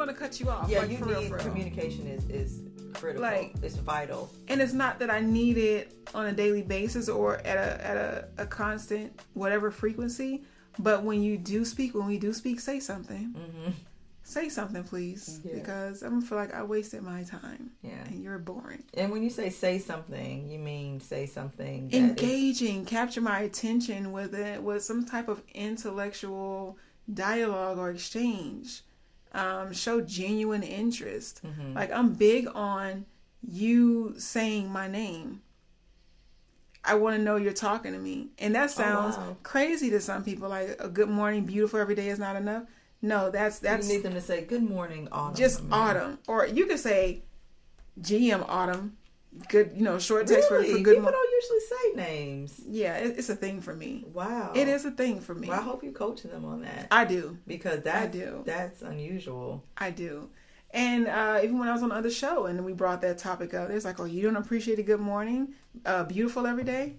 I'm gonna cut you off. Yeah, like, you for need real, for real. communication is is critical. Like- it's vital. and it's not that I need it on a daily basis or at a at a, a constant whatever frequency. But when you do speak, when we do speak, say something. Mm-hmm. Say something, please, Yeah. because I'm feel like I wasted my time Yeah. and you're boring. And when you say say something, you mean say something that is- Engaging, capture my attention with it with some type of intellectual dialogue or exchange. Um, show genuine interest. Mhm. Like I'm big on you saying my name. I want to know you're talking to me. And that sounds wow. crazy to some people. Like a good morning, beautiful every day is not enough. No, that's that's you need them to say good morning, autumn. just autumn. Or you could say GM autumn. Good, you know, short text Really? for, for good morning. Usually say names. Yeah, it, it's a thing for me. Wow. It is a thing for me. Well, I hope you coach them on that I do. because that's do. that's unusual. I do. And uh, even when I was on the other show and we brought that topic up, it's like, oh, you don't appreciate a good morning, uh, beautiful every day.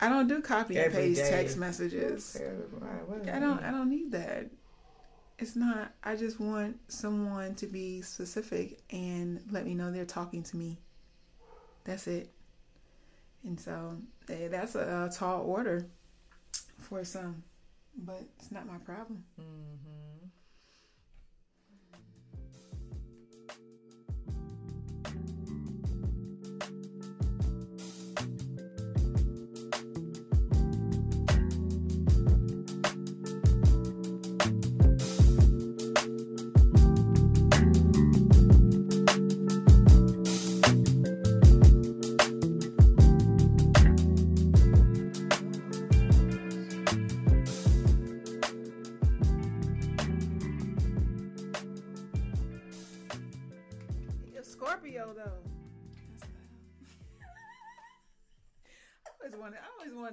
I don't do copy and Every paste day. text messages. I don't. I don't need that. It's not. I just want someone to be specific and let me know they're talking to me. That's it. And so that's a, a tall order for some, but it's not my problem. Mhm.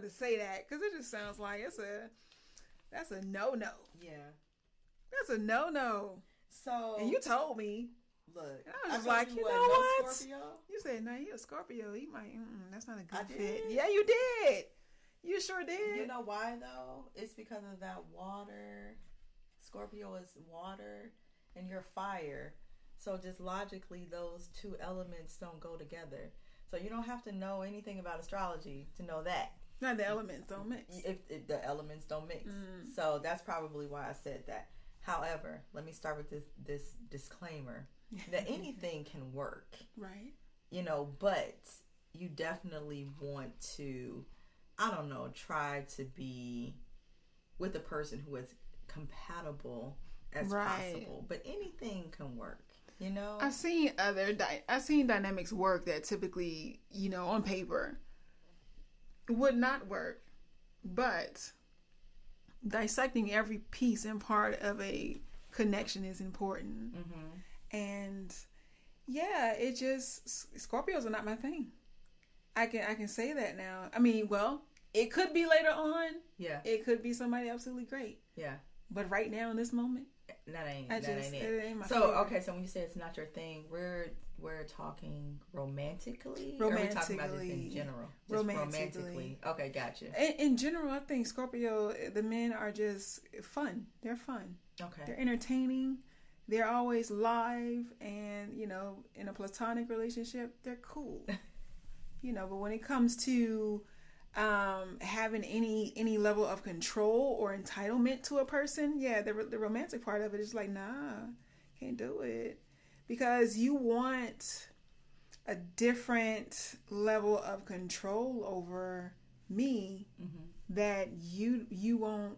To say that because it just sounds like it's a. That's a no no. Yeah. That's a no no. So And you told me. look, And I was told like, you what, know no what? Scorpio? You said, "No, you a Scorpio. He might. That's not a good I fit." did? Yeah, you did. You sure did. You know why though? It's because of that water. Scorpio is water, and you're fire. So just logically, those two elements don't go together. So you don't have to know anything about astrology to know that. Not the elements don't mix. if, if the elements don't mix. Mm. So that's probably why I said that. However, let me start with this this disclaimer that anything can work, Right. you know, but you definitely want to I don't know, try to be with a person who is compatible as Right. possible. But anything can work, you know? I've seen other. Di- I've seen dynamics work that typically, you know, on paper would not work, but dissecting every piece and part of a connection is important. hmm And yeah, it just Scorpios are not my thing. I can I can say that now. I mean, well, it could be later on. Yeah, It could be somebody absolutely great. yeah. But right now in this moment, That ain't I that just ain't it. ain't my So favorite. okay, so when you say it's not your thing, we're we're talking romantically. Or are talking about this in Romantically. general? Just Romantically. Okay, gotcha. In, in general, I think Scorpio, the men are just fun. They're fun. Okay. They're entertaining. They're always live, and you know, in a platonic relationship, they're cool. you know, but when it comes to um, having any any level of control or entitlement to a person, yeah, the the romantic part of it is like, nah, can't do it. Because you want a different level of control over me hmm that you you won't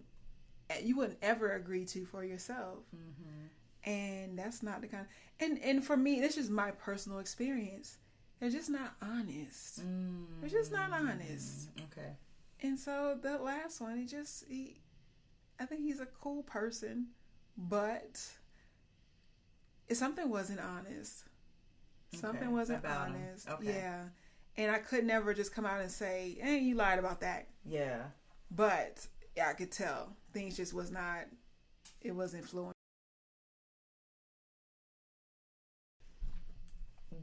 you wouldn't ever agree to for yourself. Hmm and that's not the kind and and for me this is my personal experience they're just not honest Mm. they're just not honest Okay. and so the last one he just he i think he's a cool person but if something wasn't honest something Okay, wasn't about honest Okay. yeah and i could never just come out and say hey you lied about that Yeah. but yeah, I could tell things just was not. It wasn't flowing.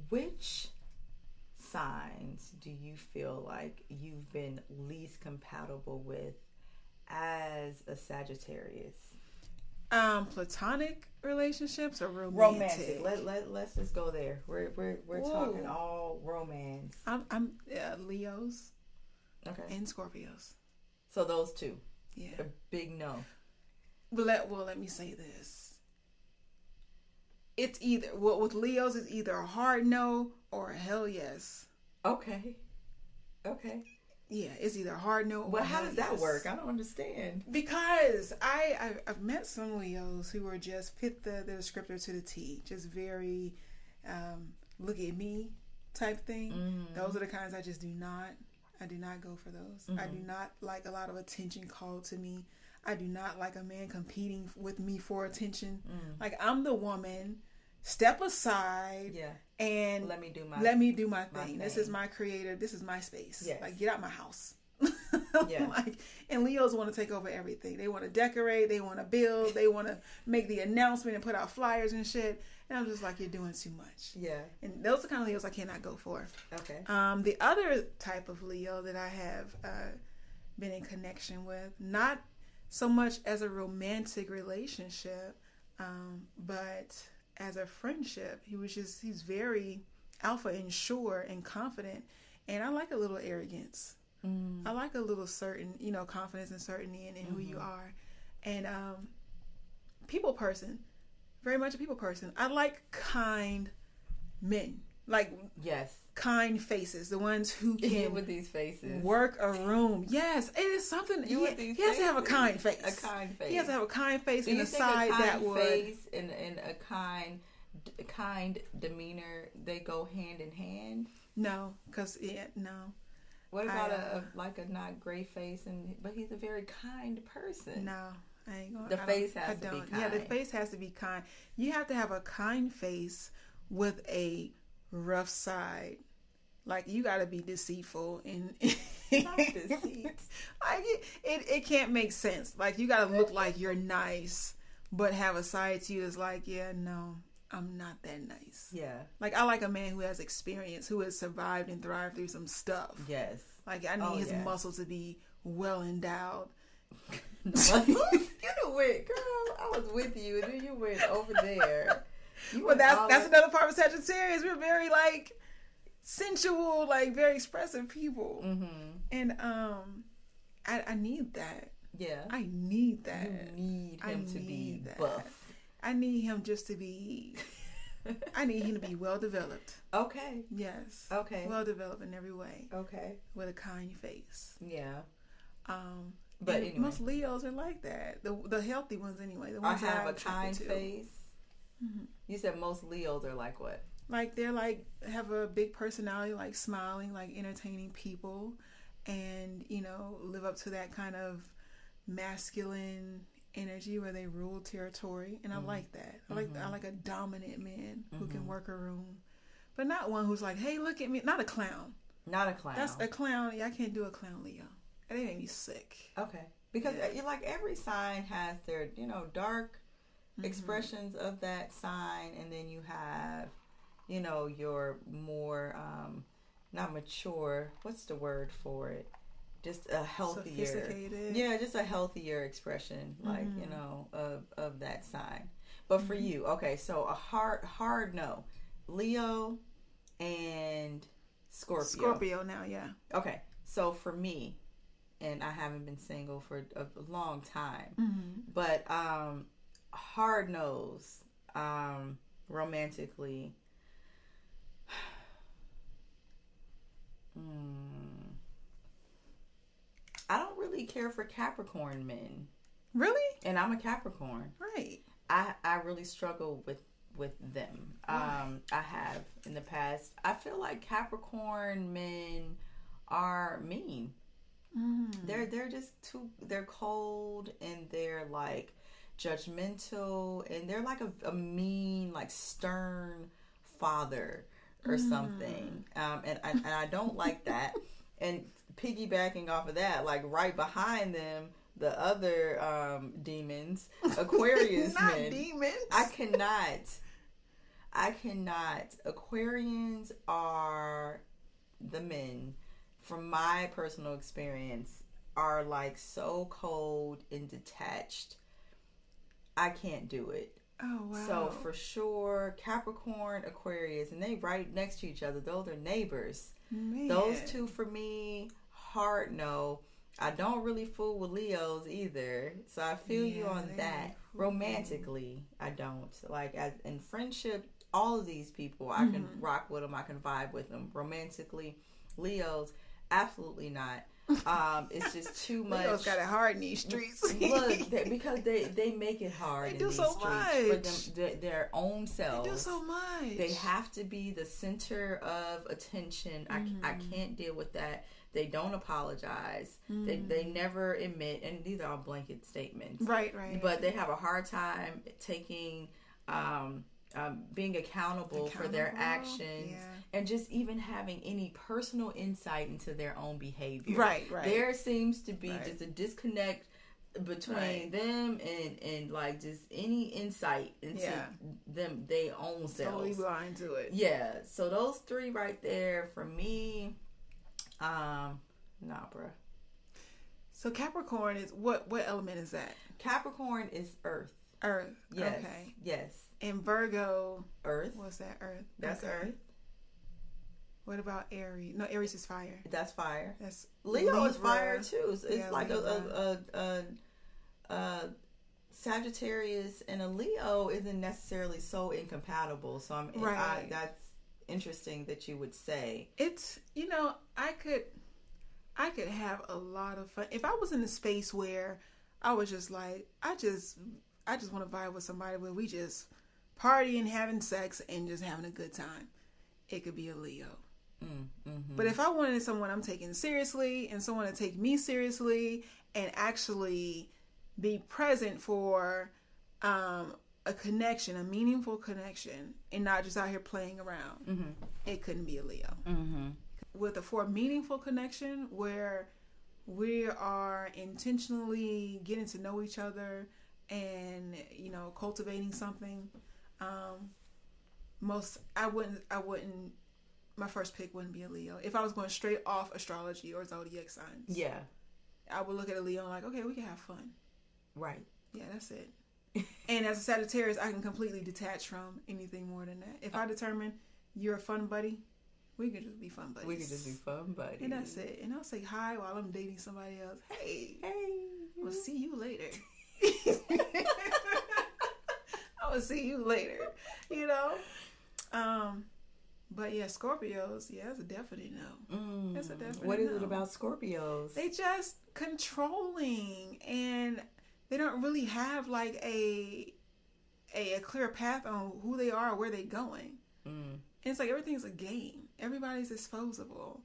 Which signs do you feel like you've been least compatible with as a Sagittarius? Um, platonic relationships or romantic? Romantic. Let let let's just go there. We're we're we're Whoa. talking all romance. I'm, I'm uh, Leos Okay. and Scorpios. So those two, Yeah. a big no. Let well, let me say this. It's either well with Leos, it's either a hard no or a hell yes. Okay. Okay. Yeah, it's either a hard no. Or Well, how does that yes. work? I don't understand. Because I I've, I've met some Leos who are just fit the the descriptor to the T, just very um, look at me type thing. Mm-hmm. Those are the kinds I just do not. I do not go for those. I Mm-hmm. do not like a lot of attention called to me. I do not like a man competing with me for attention. Mm. Like I'm the woman. Step aside Yeah. and Let me do my. let me do my my thing. This is my creative. This is my space. Yes. Like get out my house. Yeah. like and Leos want to take over everything. They want to decorate. They want to build. They want to make the announcement and put out flyers and shit. And I'm just like, you're doing too much. Yeah. And those are kind of Leos I cannot go for. Okay. Um, the other type of Leo that I have uh, been in connection with, not so much as a romantic relationship, um, but as a friendship. He was just, he's very alpha and sure and confident. And I like a little arrogance. Mm. I like a little certain, you know, confidence and certainty in, in who you are. And um, people person, very much a people person. I like kind men, like Yes. kind faces, the ones who You can with these faces. work a room. Yes, it is something. You he, he has to have a kind face. A kind face. He has to have a kind face Do and you a side kind that would. face and, and a kind, kind demeanor they go hand in hand? No, because yeah, no, What about I, uh, a like a not gray face and but he's a very kind person. no. I ain't gonna. The I face has I to be don't. Yeah, the face has to be kind. You have to have a kind face with a rough side. Like you got to be deceitful and deceit. like it, it, it can't make sense. Like you got to look like you're nice, but have a side to you that's like, yeah, no, I'm not that nice. Yeah. Like I like a man who has experience, who has survived and thrived through some stuff. Yes. Like I need Oh, his yeah. muscles to be well endowed. The muscles? you know went, girl. I was with you, and then you went over there. Well, that's that's the- another part of Sagittarius. We're very like sensual, like very expressive people, Mhm. and um, I, I need that. Yeah. I need that. you need I him to be that. buff. I need him just to be. I need him to be well developed. Okay. Yes. Okay. Well developed in every way, Okay. with a kind face. Yeah. Um, But anyway. most Leos are like that. The the healthy ones, anyway. The ones that have a kind face. Mhm. You said most Leos are like what? like they're like have a big personality like smiling like entertaining people and you know live up to that kind of masculine energy where they rule territory. And i like that. I like i like a dominant man who can work a room. But not one who's like hey look at me. Not a clown. Not a clown. that's a clown. Yeah i can't do a clown leo. They make me sick. Okay. Because Yeah. uh, you like every sign has their, you know, dark Mm-hmm. expressions of that sign and then you have, you know, your more um not mature, what's the word for it? Just a healthier Yeah, just a healthier expression like, you Mhm. know, of of that sign. But for Mm-hmm. you, okay, so a hard hard no. Leo and Scorpio. scorpio now yeah Okay, so for me, and I haven't been single for a long time, mm-hmm. but um, hard nose, um, romantically. Hmm. I don't really care for Capricorn men, really and I'm a Capricorn. right I I really struggle with with them. Um, I have in the past. I feel like Capricorn men are mean. mm. They're they're just too. They're cold and they're like judgmental and they're like a, a mean, like stern father or something. Um, and and and I don't like that. And piggybacking off of that, like right behind them, the other um, demons, Aquarius not men. demons I cannot. I cannot. Aquarians are the men, from my personal experience, are like so cold and detached. I can't do it. Oh wow. So for sure, Capricorn, Aquarius, and they right next to each other. Those are neighbors. Man. Those two for me, hard no. I don't really fool with Leos either, so I feel you on that. Romantically, I don't like as in friendship. All of these people, I can Mm-hmm. rock with them. I can vibe with them. Romantically, Leos, absolutely not. Um, it's just too much. Leo's got it hard in these streets. Look, they, because they they make it hard They in do these so streets for them their, their own selves. They do so much. They have to be the center of attention. I, I Mm-hmm. can't deal with that. They don't apologize. They, they never admit, and these are all blanket statements. Mm. Right, right. But they have a hard time taking, um, um, being accountable, for their actions, yeah. and just even having any personal insight into their own behavior. Right, right. There seems to be Right. just a disconnect between Right. them and and like just any insight into Yeah. them they own selves. totally blind to it. Yeah, so those three right there for me, um, nah, bruh. So Capricorn is what? What element is that? Capricorn is Earth. Earth. Yes, Okay. yes, And Virgo, Earth. what's that? Earth. That's Okay. Earth. What about Aries? No, Aries is fire. That's fire. That's Leo is fire too. It's, Yeah, like a, a, a, a, Sagittarius and a Leo isn't necessarily so incompatible. So I'm I, Right. that's interesting that you would say. It's you know I could I could have a lot of fun if I was in a space where I was just like I just I just want to vibe with somebody where we just partying, having sex, and just having a good time. It could be a Leo. Mm, hmm But if I wanted someone I'm taking seriously and someone to take me seriously and actually be present for um, a connection, a meaningful connection, and not just out here playing around, hmm it couldn't be a Leo. hmm With a for a meaningful connection where we are intentionally getting to know each other and you know cultivating something um most i wouldn't i wouldn't my first pick wouldn't be a leo. If i was going straight off astrology or zodiac signs Yeah, i would look at a leo and like okay we can have fun. Right. yeah that's it. And as a sagittarius i can completely detach from anything more than that. If i determine you're a fun buddy we can just be fun buddies. We could just be fun buddies. and that's it. And i'll say hi while i'm dating somebody else. Hey. Hey. We'll see you later. See you later. You know? Um but yeah, Scorpios, yeah, that's a definite no. Mm. That's a definite What is no. it about Scorpios? They just controlling and they don't really have like a a, a clear path on who they are, where they're going. Mm. And it's like everything's a game. Everybody's disposable.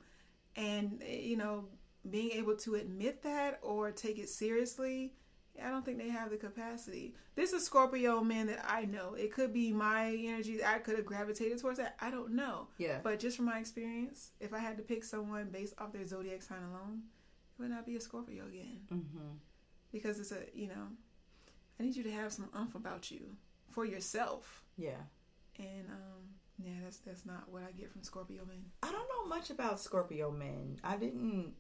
And, eh, you know, being able to admit that or take it seriously, I don't think they have the capacity. This is Scorpio man that I know. It could be my energy. I could have gravitated towards that. I don't know. Yeah. But just from my experience, if I had to pick someone based off their zodiac sign alone, it would not be a Scorpio again. hmm Because it's a, you know, I need you to have some umph about you for yourself. Yeah. And, um, yeah, that's that's not what I get from Scorpio men. I don't know much about Scorpio men. I didn't.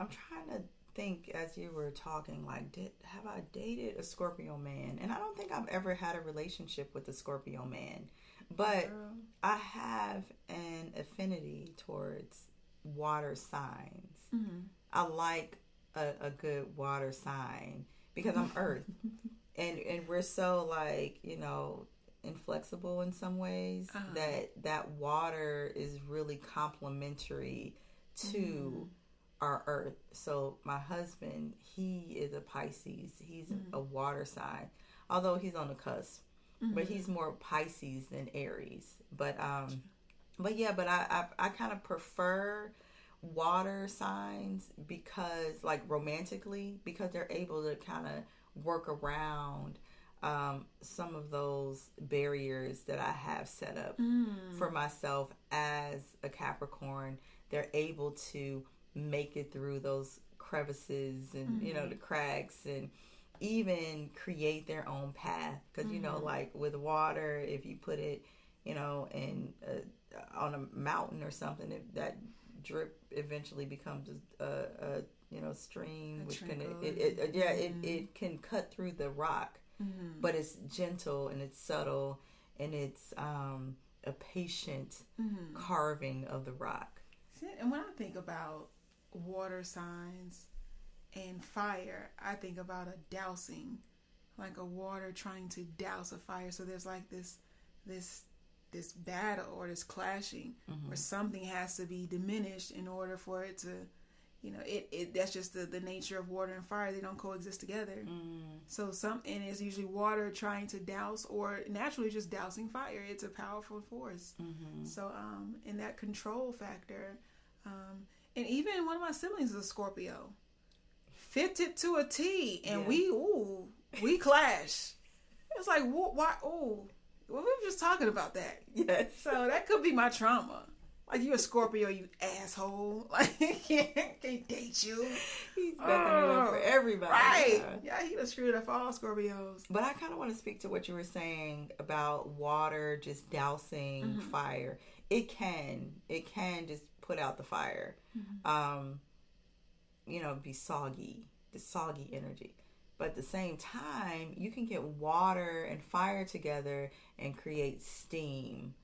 I'm trying to think as you were talking. Like, did have I dated a Scorpio man? And I don't think I've ever had a relationship with a Scorpio man. But Girl. I have an affinity towards water signs. Mm-hmm. I like a, a good water sign because I'm Earth, and and we're so like you know inflexible in some ways Uh-huh. that that water is really complementary to Mm-hmm. Our Earth. So my husband, he is a Pisces. He's Mm-hmm. a water sign, although he's on the cusp, but he's more Pisces than Aries. But um, but yeah, but I I, I kind of prefer water signs because like romantically because they're able to kind of work around um, some of those barriers that I have set up for myself as a Capricorn. They're able to make it through those crevices and you know the cracks and even create their own path because you know like with water if you put it you know in uh, on a mountain or something if that drip eventually becomes a, a you know stream A which can it, it, it yeah it, it can cut through the rock Mm-hmm. but it's gentle and it's subtle and it's um, a patient Mm-hmm. carving of the rock. And when I think about water signs and fire, I think about a dousing, like a water trying to douse a fire. So there's like this, this, this battle or this clashing, where something has to be diminished in order for it to, you know, it, it that's just the, the nature of water and fire. They don't coexist together. So some and it's usually water trying to douse or naturally just dousing fire. It's a powerful force. So um, and that control factor, um, and even one of my siblings is a Scorpio, fitted to a T, and Yeah. we ooh we clash. It's like wh- why ooh. Well, we were just talking about that. Yes. So that could be my trauma. Like you a Scorpio, you asshole. Like can't, can't date you. He's it up for everybody. Oh, Right. Yeah, he done screwed up all Scorpios. But I kind of want to speak to what you were saying about water just dousing Mm-hmm. fire. It can, it can just put out the fire. Mm-hmm. Um, you know, be soggy, the soggy energy. But at the same time, you can get water and fire together and create steam.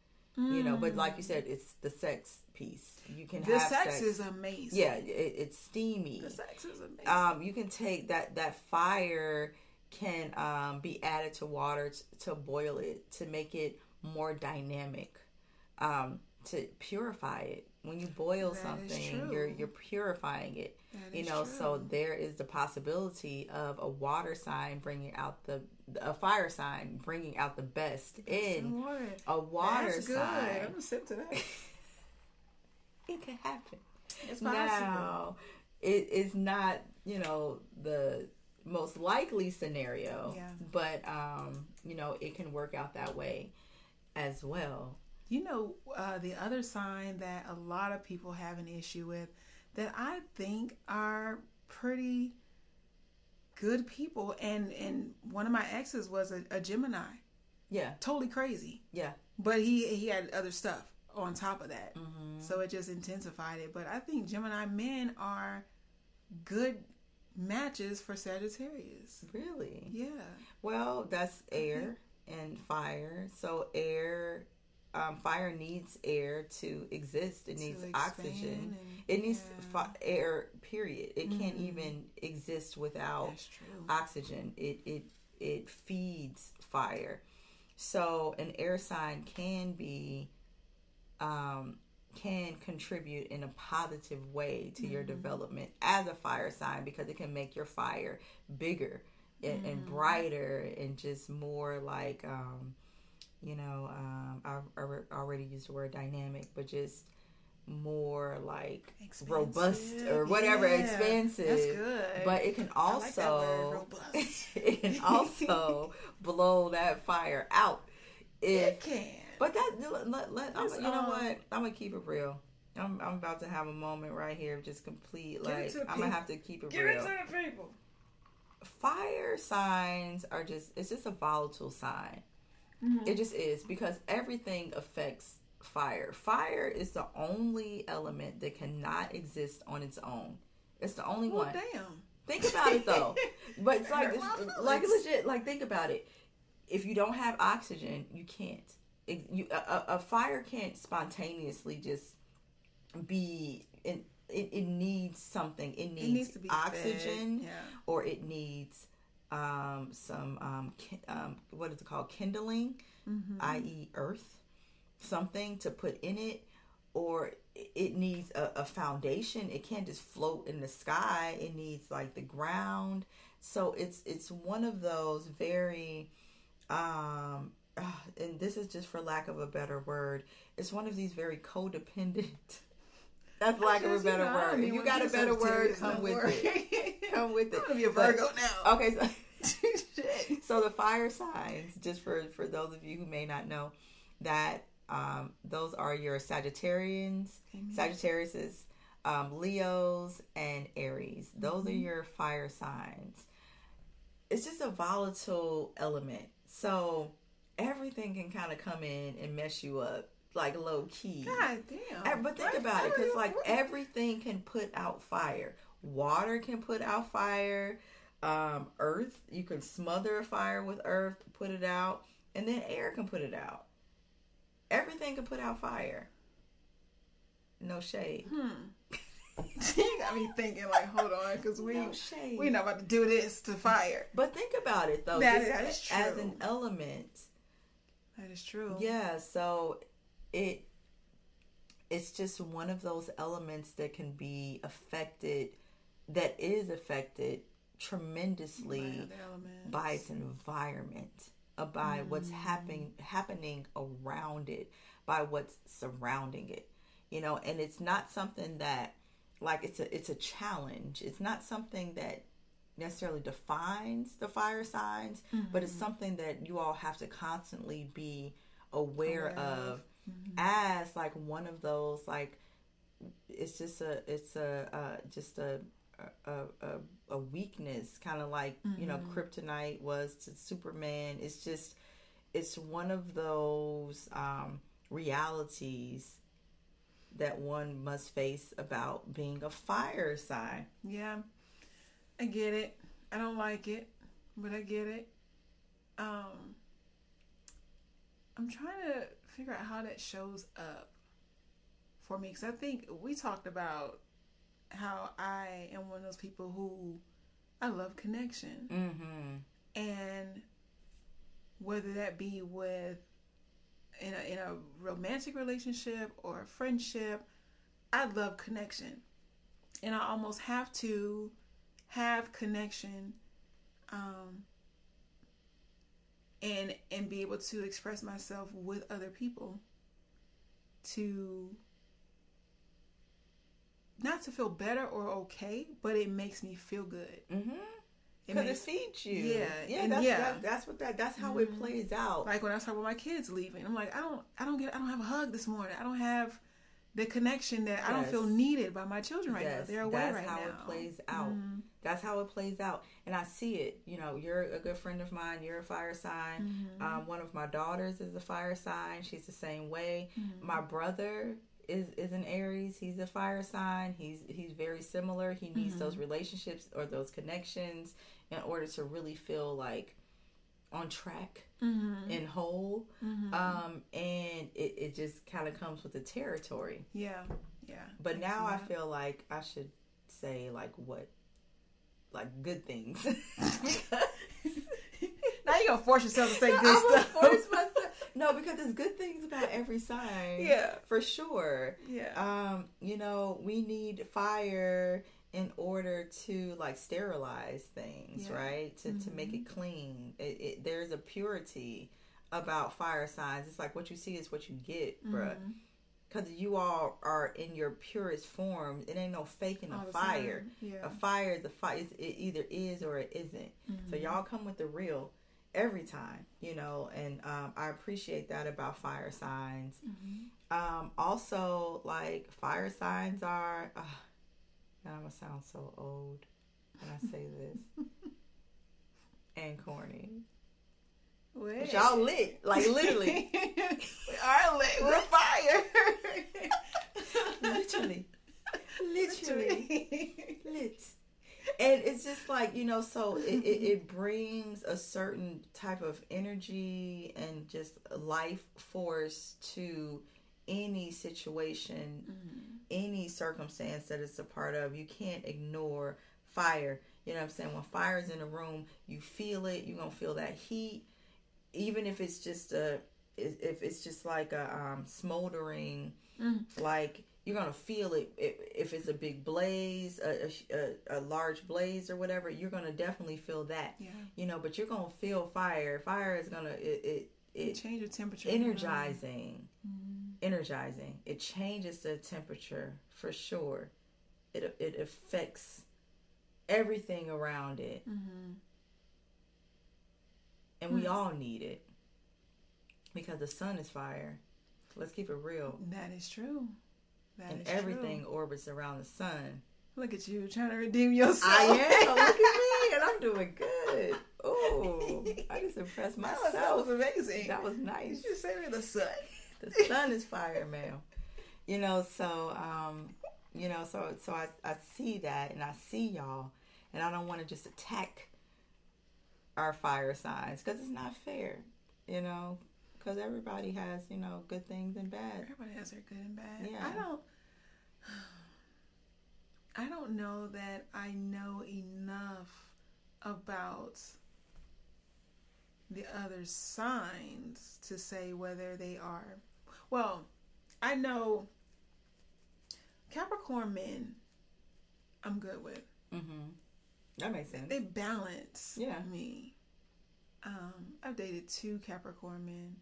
You know, but like you said, it's the sex piece. You can Mm. The have sex, is amazing. yeah, it, it's steamy The sex is amazing. um, you can take that that fire can um, be added to water t- to boil it to make it more dynamic um, to purify it when you boil That something you're you're purifying it That you know so there is the possibility of a water sign bringing out the a fire sign bringing out the best in a water That's good. sign I'm gonna sip to that. it can happen It's possible. now it is not you know the most likely scenario Yeah. but um you know it can work out that way as well You know, uh, the other sign that a lot of people have an issue with that I think are pretty good people, and and one of my exes was a, a Gemini, yeah. Totally crazy, yeah. But he he had other stuff on top of that, Mm-hmm. so it just intensified it. But I think Gemini men are good matches for Sagittarius. really? Yeah, well that's air and fire. So air um, fire needs air to exist it To needs oxygen and- it needs yeah. fi- air period it can't Mhm. even exist without oxygen. It it it feeds fire. So an air sign can be um can contribute in a positive way to your development as a fire sign because it can make your fire bigger and, and brighter and just more like um you know um I, I re- already used the word dynamic but just more like robust or whatever Yeah, good. but it can I like word, also it can also blow that fire out if it can. but that let, let, you know um, what? I'm gonna keep it real. I'm, I'm about to have a moment right here of just complete like i'm gonna have to keep it Give real. it to the people. fire signs are just it's just a volatile sign Mm-hmm. it just is because everything affects fire fire is the only element that cannot exist on its own it's the only Well, one damn. Think about it though. But it's like, it's- like legit. Like think about it. If you don't have oxygen, you can't. It, you, a, a- fire can't spontaneously just be. In, it, it needs something. It needs, It needs to be oxygen, Yeah. or it needs um, some um, ki- um, what is it called? Kindling, Mm-hmm. i.e., earth, something to put in it, or it needs a, a foundation. It can't just float in the sky. It needs like the ground. So it's it's one of those very, um, and this is just for lack of a better word. It's one of these very codependent. That's lack of a Just, you better know, word. don't If you got a better word, come with more. it. Come with it. I'm gonna be a But- Virgo now. Okay, so Shit. so the fire signs, just for for those of you who may not know, that um, those are your Sagittarians, Amen. Sagittariuses, um, Leos, and Aries. Those Mm-hmm. are your fire signs. It's just a volatile element, so everything can kind of come in and mess you up, like low key. God damn. But think What? about it, because like everything can put out fire. Water can put out fire. um, earth. You can smother a fire with earth, to put it out, and then air can put it out. Everything can put out fire. No shade. Hmm. you got me thinking like, hold on, because we No we not about to do this to fire. But think about it though. That- that is as an element. That is true. Yeah, so it it's just one of those elements that can be affected that is affected tremendously By by its environment, uh, by what's happening happening around it, by what's surrounding it. You know, and it's not something that like it's a it's a challenge. It's not something that necessarily defines the fire signs, but it's something that you all have to constantly be aware, Aware of. Of as like one of those like it's just a it's a uh, just a a, a, a weakness kind of like you know kryptonite was to superman. It's just it's one of those um realities that one must face about being a fire sign. Yeah, I get it. I don't like it, but I get it. Um, I'm trying to figure out how that shows up for me. Because I think we talked about how I am one of those people who I love connection, mm-hmm. And whether that be with in a in a romantic relationship or a friendship, I love connection, and I almost have to have connection, um, and and be able to express myself with other people, to not to feel better or okay, but it makes me feel good. mm-hmm It because it makes feeds you Yeah, yeah that's, yeah. That, that's what that that's how it Mhm. plays out like when I talk about my kids leaving, I'm like, I don't, I don't get, I don't have a hug this morning. I don't have the connection that I don't feel needed by my children right now. They're away that's right how now. it plays out. Mhm. That's how it plays out, and I see it. You know, you're a good friend of mine. You're a fire sign. Mhm. Um, one of my daughters is a fire sign. She's the same way. Mhm. My brother is is an Aries. He's a fire sign. He's he's very similar. He needs Mhm. those relationships or those connections in order to really feel like on track Mhm. and whole. Mhm. Um, and it, it just kind of comes with the territory. yeah, yeah. But now I feel like I should say like what, like good things. now you're gonna force yourself to say No, good I stuff. force myself. No, because there's good things about every sign. Yeah. for sure. yeah. Um, you know, we need fire in order to like sterilize things, Yeah. right? To to make it clean. It, it, there's a purity about fire signs. It's like what you see is what you get, bruh. Because you all are in your purest form. It ain't no faking a fire. Yeah. A fire is a fire. It either is or it isn't. So Mhm. y'all come with the real every time, you know, and um, I appreciate that about fire signs. Mhm. Um, also, like fire signs are, uh, and I'm gonna sound so old when I say this, and corny. But y'all lit, like literally, we are lit. We're fire. literally, literally lit. And it's just like you know, so it, it, it brings a certain type of energy and just life force to any situation Mhm. any circumstance that it's a part of. You can't ignore fire. You know what I'm saying? When fire's in a room, you feel it. You're gonna feel that heat, even if it's just a, if it's just like a um, smoldering, Mm. like you're gonna feel it. If, it's a big blaze, a, a, a large blaze or whatever, you're gonna definitely feel that. Yeah. You know, but you're gonna feel fire. Fire is gonna it it, It change your temperature. energizing Mhm. energizing. It changes the temperature for sure. It it affects everything around it, Mhm. And we Hmm. all need it because the sun is fire. Let's keep it real. That is true. That and is everything True. orbits around the sun. Look at you trying to redeem yourself. I am. Look at me, and I'm doing good. Oh, I just impressed That was, that was amazing. That was nice. You say me the sun. the sun is fire ma'am you know so um you know so so I, I see that and i see y'all and I don't want to just attack our fire signs because it's not fair, you know. Because everybody has, you know, good things and bad. Everybody has their good and bad. Yeah. I don't. I don't know that I know enough about the other signs to say whether they are. Well, I know Capricorn men. I'm good with. Mm-hmm. That makes sense. They balance Yeah. me. Um, I've dated two Capricorn men,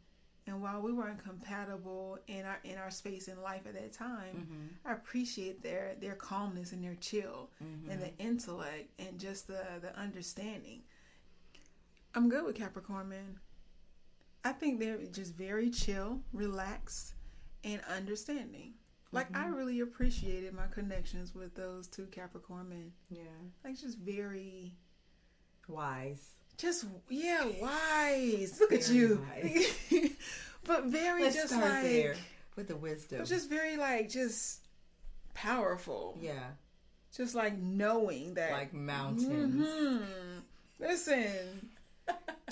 and while we weren't compatible in our in our space in life at that time, Mm-hmm. I appreciate their their calmness and their chill and the intellect and just the the understanding. I'm good with Capricorn men. I think they're just very chill, relaxed, and understanding. Like I really appreciated my connections with those two Capricorn men. Yeah. Like just very Wise. just yeah, wise. Look at you. but very Let's just like there with the wisdom. but just very like just powerful. yeah. Just like knowing that Like mountains. Mhm. Listen,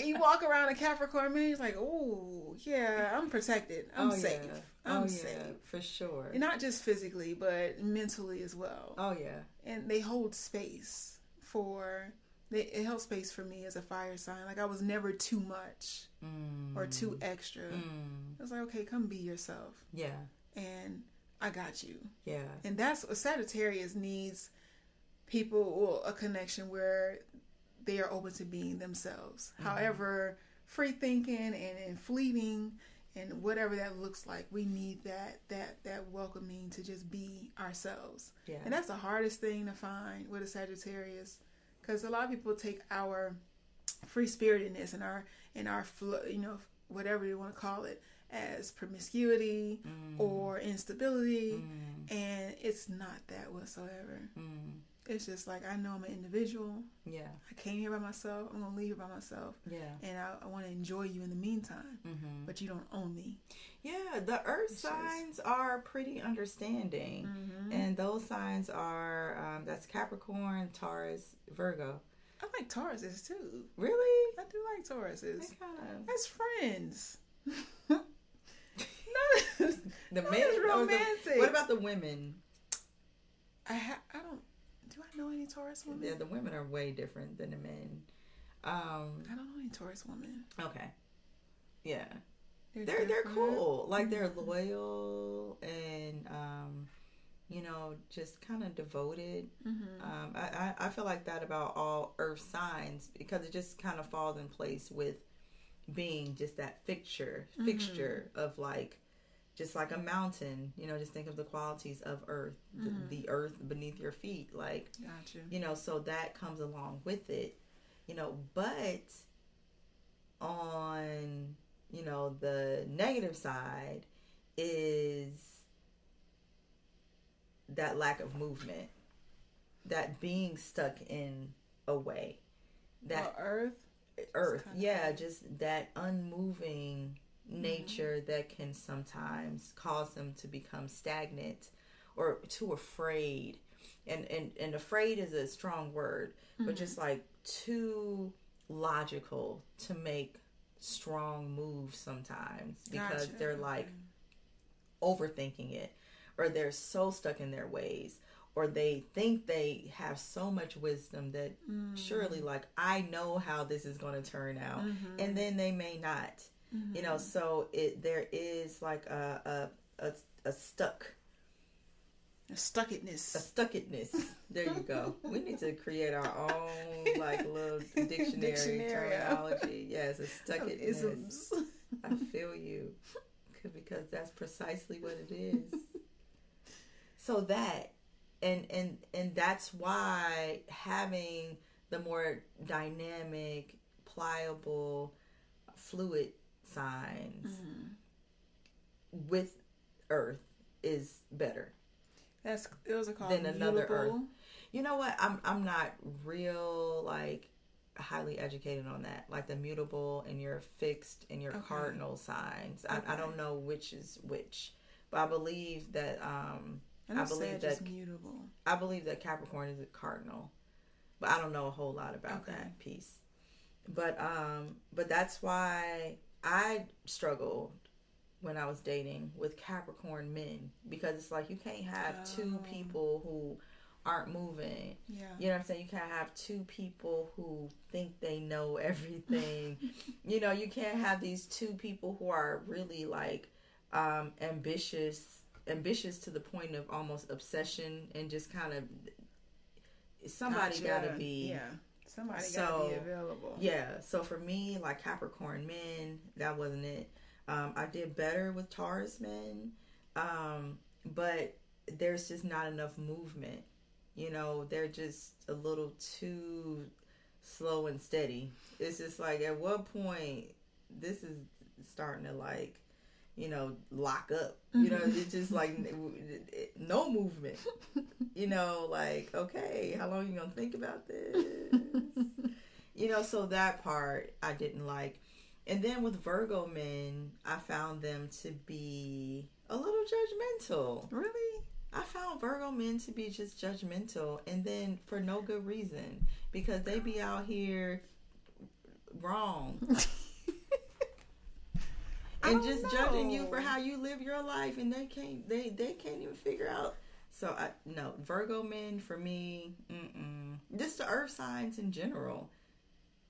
you walk around a Capricorn man, he's like, oh yeah, I'm protected. I'm oh, safe. Yeah. I'm oh, safe. yeah. For sure. And not just physically, but mentally as well. oh, yeah. and they hold space for they, it held space for me as a fire sign like i was never too much Mm. or too extra Mm. i was like okay come be yourself Yeah. and i got you Yeah. and that's what sagittarius needs people well, a connection where they are open to being themselves however free thinking and, and fleeting and whatever that looks like we need that that that welcoming to just be ourselves Yeah. and that's the hardest thing to find with a Sagittarius, because a lot of people take our free spiritedness and our and our you know whatever you want to call it as promiscuity Mm. or instability, Mm. and it's not that whatsoever. Mm. It's just like I know I'm an individual. Yeah. I came here by myself. I'm gonna leave here by myself, Yeah. and I, I want to enjoy you in the meantime. Mm-hmm. But you don't own me. Yeah, the earth It's just- signs are pretty understanding. Mm-hmm. And those signs are um, that's Capricorn, Taurus, Virgo. I like Tauruses too. Really? I do like Tauruses. Kind of as friends. the That men. or the- romantic. what about the women? I ha- I don't. Do I know any Taurus women? Yeah, the women are way different than the men. Um. I don't know any Taurus women. Okay. Yeah, they're they're different. cool. Like they're Mhm. loyal and um, you know, just kind of devoted. Mhm. Um, I, I, I feel like that about all earth signs because it just kind of falls in place with being just that fixture fixture of like just like a mountain you know just think of the qualities of earth Mhm. the, the earth beneath your feet like Gotcha. you know so that comes along with it you know but on you know the negative side is that lack of movement that being stuck in a way that Well, Earth. earth yeah just that unmoving nature that can sometimes cause them to become stagnant or too afraid and and, and afraid is a strong word but just like too logical to make strong moves sometimes because Gotcha. they're like overthinking it or they're so stuck in their ways or they think they have so much wisdom that Mm. surely like i know how this is going to turn out Mhm. and then they may not Mm-hmm. you know so it there is like a a, a, a stuck A a stuckedness. stuckedness there you go. We need to create our own like little dictionary, Dictionary. terminology. Yes a stuckedness i feel you because that's precisely what it is. So that and and and that's why having the more dynamic pliable fluid signs Mhm. with earth is better That's those are called Then another mutable. you know what i'm i'm not real like highly educated on that like the mutable and your fixed and your Okay. cardinal signs I, I don't know which is which but i believe that um I, I believe that- mutable. i believe that capricorn is a cardinal but I don't know a whole lot about Okay. that piece. But um, but that's why I struggled when I was dating with Capricorn men because it's like you can't have two people who aren't moving. Yeah. You know what I'm saying? You can't have two people who think they know everything. you know, you can't have these two people who are really like um ambitious ambitious to the point of almost obsession and just kind of somebody gotta be Yeah. Somebody gotta So, be available. yeah, so for me, like Capricorn men, that wasn't it. Um, I did better with Taurus men, um, but there's just not enough movement. You know, they're just a little too slow and steady. It's just like at what point this is starting to like, you know, lock up. You know, it's just like no movement. You know, like okay, how long you gonna think about this? You know so that part i didn't like. And then with virgo men i found them to be a little judgmental. Really? i found virgo men to be just judgmental and then for no good reason because they be out here wrong. And just judging you for how you live your life and they can't they they can't even figure out. So i no virgo men for me mm-mm. just the earth signs in general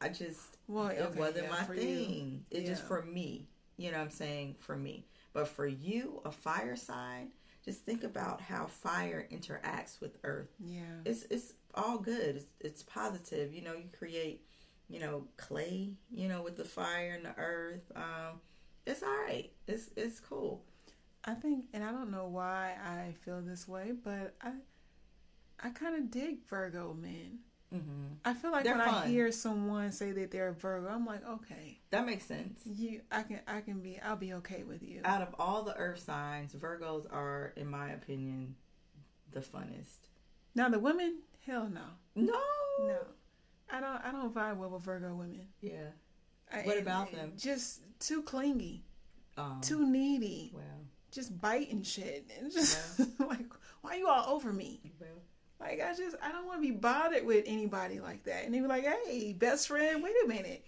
i just Well, it okay, wasn't yeah, my for you. thing. It's just for me you know what i'm saying for me. But for you a fire sign just think about how fire interacts with earth. Yeah. it's it's all good. It's, it's positive. You know you create you know clay you know with the fire and the earth. Um it's all right. It's it's cool. I think, and I don't know why I feel this way, but I, I kind of dig Virgo men. Hmm I feel like They're when I hear someone say that they're a Virgo, I'm like, okay, that makes sense. You, I can, I can be, I'll be okay with you. out of all the earth signs virgos are in my opinion the funnest. Now the women, hell no, no. No, I don't, I don't vibe well with Virgo women. yeah. I- What about them? Just too clingy, um too needy, well. Just biting shit, and just like, why you all over me? well Like I just I don't want to be bothered with anybody like that. And they be like, "Hey, best friend, wait a minute."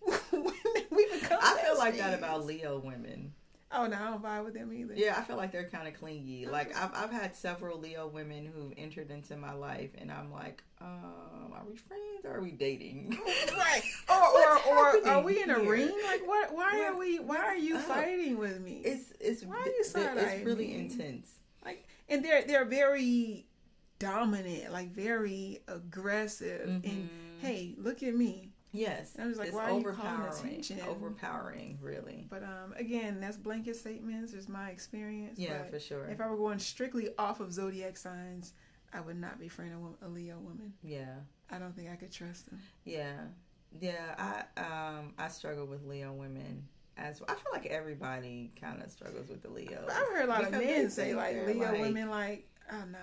we become? I feel like that about Leo women. Oh no, I don't vibe with them either. Yeah, I feel like they're kind of clingy. Like I've I've had several Leo women who've entered into my life, and I'm like, um, are we friends or are we dating? Right. Or or, or are we in a here? ring? Like what? Why are we? Why are you up? fighting with me? It's it's Why are you it's side-eyeing really me? intense. like, and they're they're very dominant, like very aggressive. And Mhm. hey, look at me. Yes, I was like, it's why are you calling overpowering. attention? Overpowering, really. But um, again, that's blanket statements. It's my experience. Yeah, but for sure. If I were going strictly off of zodiac signs, I would not be friend a, wo- a Leo woman. Yeah, I don't think I could trust them. yeah, yeah. I um I struggle with Leo women as well. I feel like everybody kind of struggles with the Leo. I've heard a lot of men say like Leo like, women like, oh nah,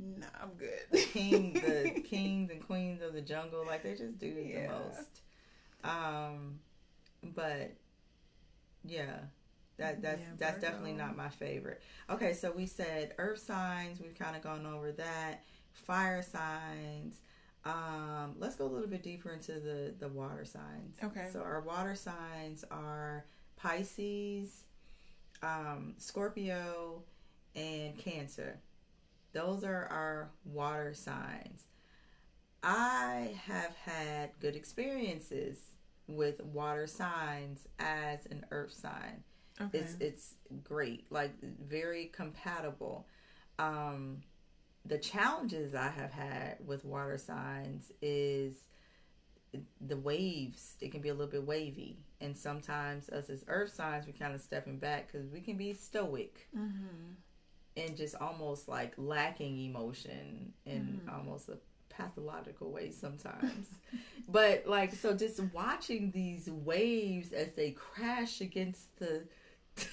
nah, I'm good. the king, the kings and queens of the jungle. Like they just do Yeah. the most. Um, but yeah, that that's Yeah, that's Virgo. definitely not my favorite. Okay, so we said earth signs. We've kind of gone over that. Fire signs. Um, let's go a little bit deeper into the the water signs. Okay. So our water signs are Pisces, um, Scorpio, and Cancer. Those are our water signs. I have had good experiences with water signs as an earth sign. Okay. It's it's great, like very compatible. Um, the challenges I have had with water signs is the waves. It can be a little bit wavy, and sometimes us as earth signs, we kind of stepping back because we can be stoic mm-hmm. And just almost like lacking emotion in almost a pathological way sometimes. but like so just watching these waves as they crash against the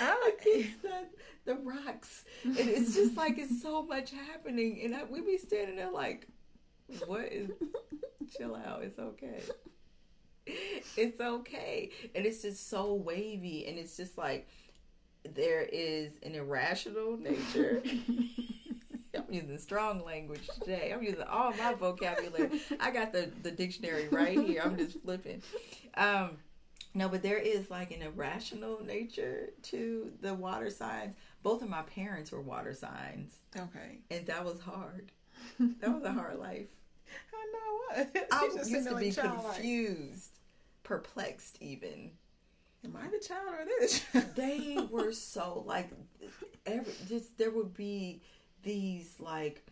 against the, the rocks. And it's just like it's so much happening and I, we be standing there like what is chill out, it's okay. It's okay. And it's just so wavy and it's just like there is an irrational nature I'm using strong language today. I'm using all my vocabulary. I got the the dictionary right here. I'm just flipping. Um, no, but there is like an irrational nature to the water signs. Both of my parents were water signs, Okay. and that was hard. That was a hard life. I know what. I used to be childlike. confused, perplexed, even. Am I the child or this? they were so like every just there would be these like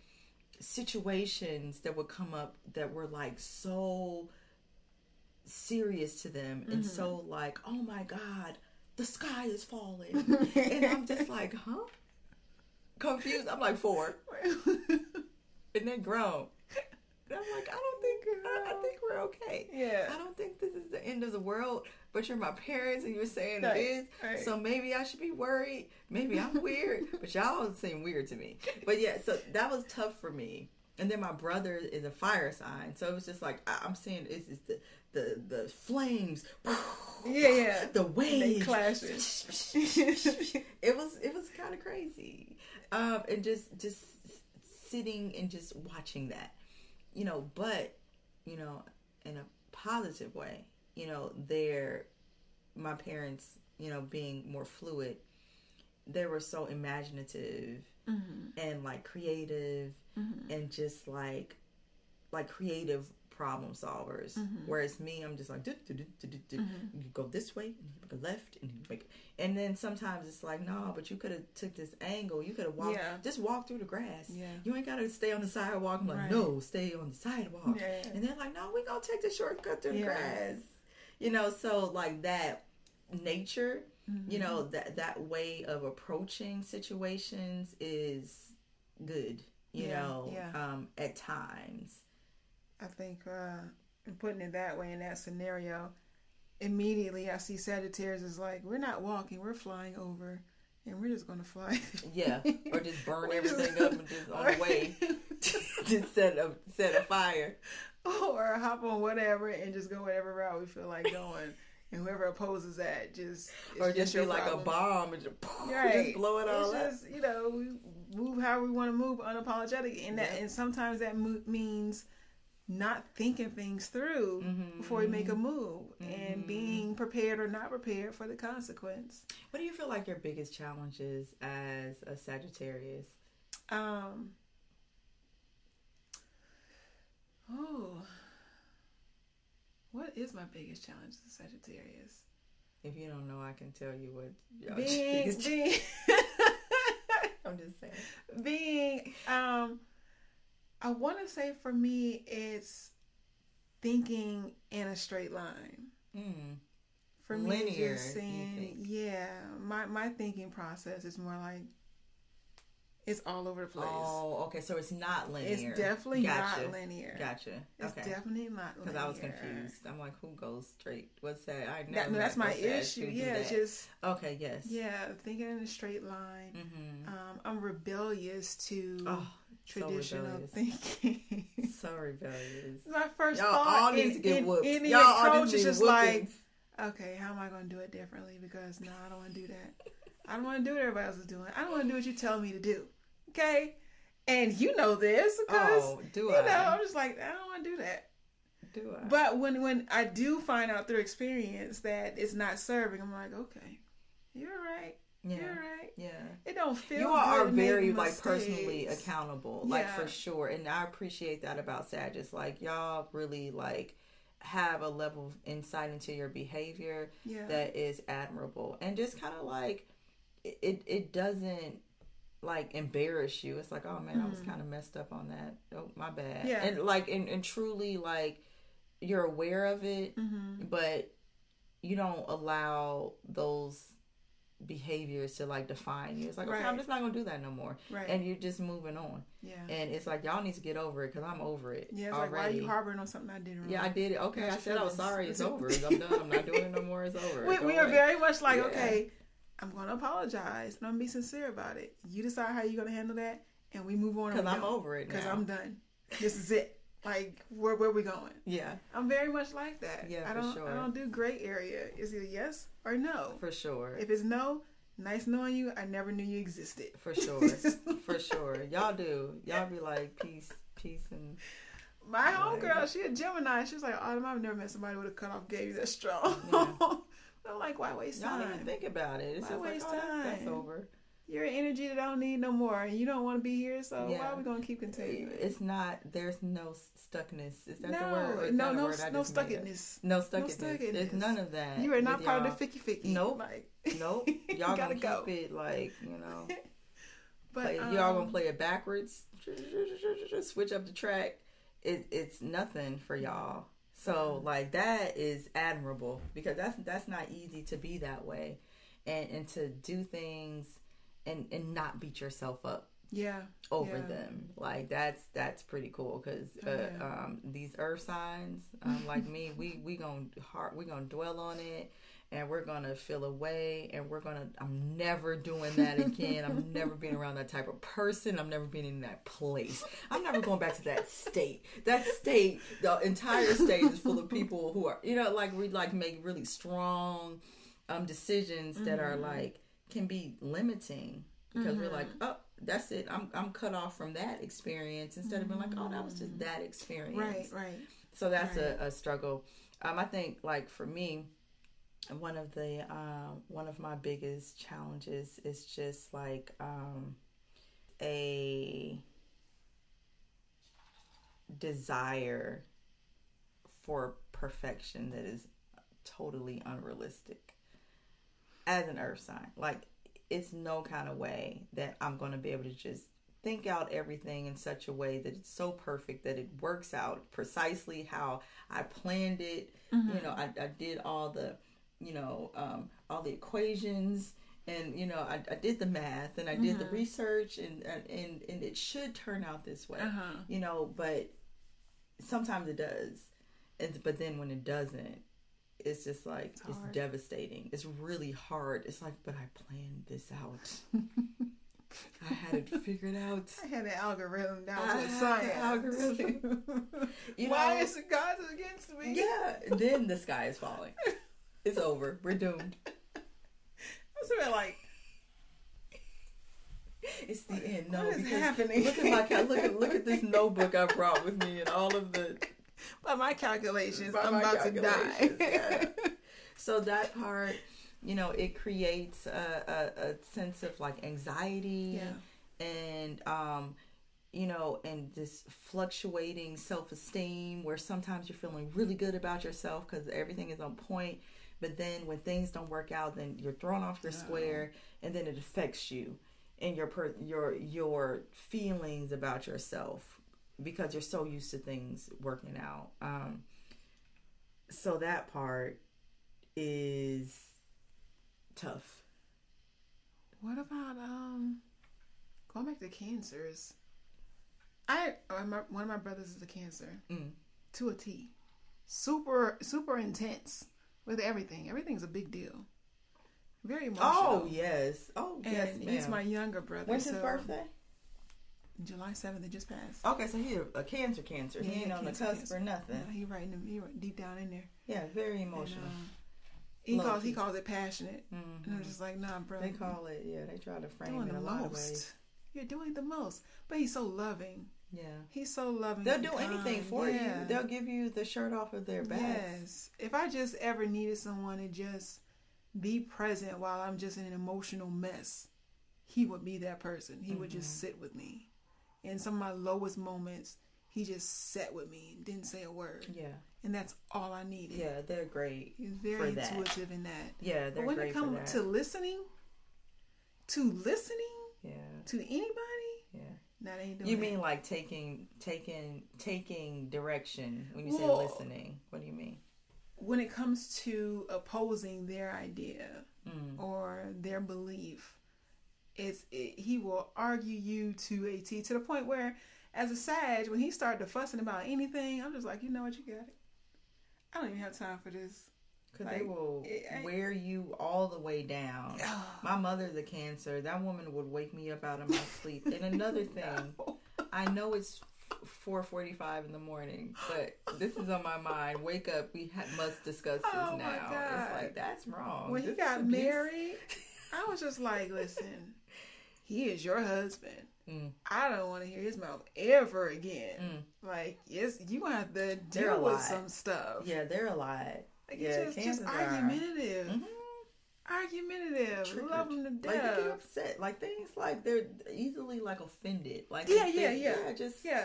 situations that would come up that were like so serious to them and mm-hmm. so like oh my god the sky is falling. And i'm just like huh? Confused. I'm like four. And then grown. And i'm like i don't think I, I think we're okay. Yeah. I don't think this is the end of the world, but you're my parents and you're saying Right, it is. right. So maybe I should be worried. Maybe I'm weird, but y'all seem weird to me. But yeah, so that was tough for me. And then my brother is a fire sign, so it was just like I- I'm seeing it's just the the the flames, Yeah, yeah. the They waves, clashes. it was it was kind of crazy, um, and just just sitting and just watching that, you know. But you know, in a positive way, you know, they're my parents, you know, being more fluid. They were so imaginative Mm-hmm. and like creative and just like like creative problem solvers. Mm-hmm. Whereas me, I'm just like "Du- du- du- du- du- du." you go this way, and you go left, and you make. And then sometimes it's like, no, but you could have took this angle. You could have walked, Yeah. just walk through the grass. Yeah. You ain't gotta stay on the sidewalk. I'm like, Right. no, stay on the sidewalk. Yeah. And they're like, no, we gonna take the shortcut through the grass. You know, so like that nature, Mm-hmm. you know, that that way of approaching situations is good. You Yeah, know, yeah. um, at times. I think uh, putting it that way in that scenario, immediately I see Sagittarius is like, we're not walking, we're flying over, and we're just gonna fly. Yeah, or just burn everything up and just on the way, just set a set a fire. or hop on whatever and just go whatever route we feel like going. And whoever opposes that, just or just, your be like problem. a bomb and just, Right. just blow it all it's up. just, you know, we move how we want to move unapologetic. And that, and sometimes that mo- means not thinking things through Mm-hmm. before we make a move and being prepared or not prepared for the consequence. What do you feel like your biggest challenge is as a Sagittarius? Um, oh, what is my biggest challenge as a Sagittarius? If you don't know, I can tell you what. your Being, being, I'm just saying. being um i want to say for me it's thinking in a straight line Mm. for me Linear, just saying yeah my my thinking process is more like it's all over the place Oh, okay. So it's not linear. it's definitely gotcha. not linear Gotcha. it's okay. definitely not linear Because I was confused. I'm like, who goes straight? What's that? I know that, no, that's my issue yeah just Okay. Yes. yeah thinking in a straight line Mm-hmm. um, i'm rebellious to Oh, traditional rebellious. thinking So rebellious. my first Y'all thought all in, need to get in whooped. any Y'all all approach is just like, okay, how am I going to do it differently? Because no, I don't want to do that. I don't want to do what everybody else is doing. I don't want to do what you tell me to do. Okay, and you know this because Oh, do you I? know I'm just like I don't want to do that. Do I? But when when I do find out through experience that it's not serving, I'm like, okay, you're right. Yeah. You're right. Yeah. It don't feel. you are good to make very like personally mistakes. accountable like Yeah. for sure and i appreciate that about Sagittarius. like y'all really like have a level of insight into your behavior Yeah. that is admirable and just kind of like it, it doesn't like embarrass you it's like oh man i was kind of messed up on that oh my bad Mm-hmm. Yeah. and like and, and truly like you're aware of it Mm-hmm. but you don't allow those behaviors to like define you. It's like, okay, I'm just not gonna do that no more, Right. and you're just moving on. yeah. And it's like y'all need to get over it because I'm over it Yeah. It's like why are you harboring on something I did wrong? yeah, I did it. Okay, I said oh, I was sorry. It's over. I'm done. I'm not doing it no more. It's over. we, we are very much like, Yeah. okay, I'm to apologize and I'm to be sincere about it. You decide how you're to handle that, and we move on. because I'm over it Because. I'm done. This is it. Like, where where we going? yeah, I'm very much like that. Yeah, I for don't sure. I don't do gray area. Is it yes or no? for sure. If it's no, Nice knowing you. I never knew you existed. For sure. For sure. Y'all do. Y'all be like peace, peace, and My homegirl, she a Gemini. She was like, Autumn, I've never met somebody with a cutoff gaze that strong. Yeah. I'm like, why waste y'all time? don't even think about it. It's Why just like, waste oh, that- that's over. You're an energy that I don't need no more, and you don't want to be here. So why are we gonna keep continuing? It's not. There's no stuckness. Is that no, the word? No, no, word no just made up? stuckedness. No stuckedness. stuckedness. There's none of that. You are not part y'all. of the ficky ficky. Nope. Like, Nope. Y'all gotta gonna go. keep it like you know. but play, um, y'all gonna play it backwards. Switch up the track. It, it's nothing for y'all. So like that is admirable because that's that's not easy to be that way, and and to do things and and not beat yourself up Yeah. over Yeah. them. Like that's that's pretty cool because Oh, uh, yeah. um, these earth signs, um, like me, we we gonna heart we gonna dwell on it, and we're gonna feel away, and we're gonna. I'm never doing that again. I'm never being around that type of person. I'm never being in that place. I'm never going back to that state. That state, the entire state is full of people who are, you know, like we like make really strong um decisions that are Mm-hmm. like can be limiting because we're like, oh, that's it. I'm I'm cut off from that experience instead of being like, oh, that was just that experience. Right. Right. So that's Right. a, a struggle. Um, I think like for me, one of the um, one of my biggest challenges is just like um, a desire for perfection that is totally unrealistic as an earth sign. Like it's no kind of way that I'm going to be able to just think out everything in such a way that it's so perfect that it works out precisely how I planned it. You know, I, I did all the, you know, um, all the equations and you know I, I did the math and I did the research and, and and and it should turn out this way. Uh-huh. You know, but sometimes it does, and but then when it doesn't, it's just like it's, hard. devastating. It's really hard. It's like, but I planned this out. I had it figured out. I had the algorithm down to had a the science. algorithm. You Why know- is God against me? Yeah, then the sky is falling. It's over. We're doomed. I That's what like. It's the end. No, What is happening? look at my look at look at this notebook I brought with me and all of the By my calculations, By I'm my about to die. yeah. so that part, you know, it creates a, a, a sense of like anxiety Yeah. and um you know, and this fluctuating self esteem where sometimes you're feeling really good about yourself because everything is on point. But then when things don't work out, then you're thrown off your square and then it affects you and your per- your your feelings about yourself because you're so used to things working out. Um, so that part is tough. What about um going back to cancers? I uh, my, one of my brothers is a cancer Mm. to a T. Super super intense with everything. Everything's a big deal. Very emotional. Oh yes. Oh and yes, he's ma'am. my younger brother. When's his so birthday? July seventh. It just passed. Okay, so he a, a cancer, cancer. he ain't on the cusp cancer. or nothing. Yeah, he right in the, he right deep down in there. Yeah, very And, emotional. uh, he Low calls he calls it passionate, and I'm Mhm. just like, nah, bro. They call it. Yeah, they try to frame doing it the a lot of ways. most. You're doing the most, but he's so loving. Yeah. He's so loving. They'll and do anything for Yeah. you. They'll give you the shirt off of their back. Yes. If I just ever needed someone to just be present while I'm just in an emotional mess, he would be that person. He would Mm-hmm. just sit with me. In some of my lowest moments, he just sat with me and didn't say a word. Yeah. And that's all I needed. Yeah, they're great. He's very for that. intuitive in that. Yeah, they're But when it comes to listening, to listening yeah, to anybody, yeah. that ain't doing You it. mean like taking, taking, taking direction when you say listening? What do you mean? when it comes to opposing their idea Mm. or their belief, it's it, he will argue you to a T to the point where, as a Sag, when he started fussing about anything, I'm just like, you know what, you got it. I don't even have time for this. Because they will it- I- wear you all the way down. My mother's a cancer. That woman would wake me up out of my sleep. And another thing, I know it's four forty-five in the morning, but this is on my mind. Wake up! We ha- must discuss this Oh, now. It's like that's wrong. when he got abuse. married, I was just like, listen, he is your husband. Mm. I don't want to hear his mouth ever again. Mm. Like, yes, you have to deal with some stuff. Yeah, they're a lot. Like, yeah, it's just, just argumentative. Mhm. Argumentative. Triggered. Love them to Like they get upset. Like things like they're easily like offended. Like Yeah, yeah, they- yeah. Just Yeah.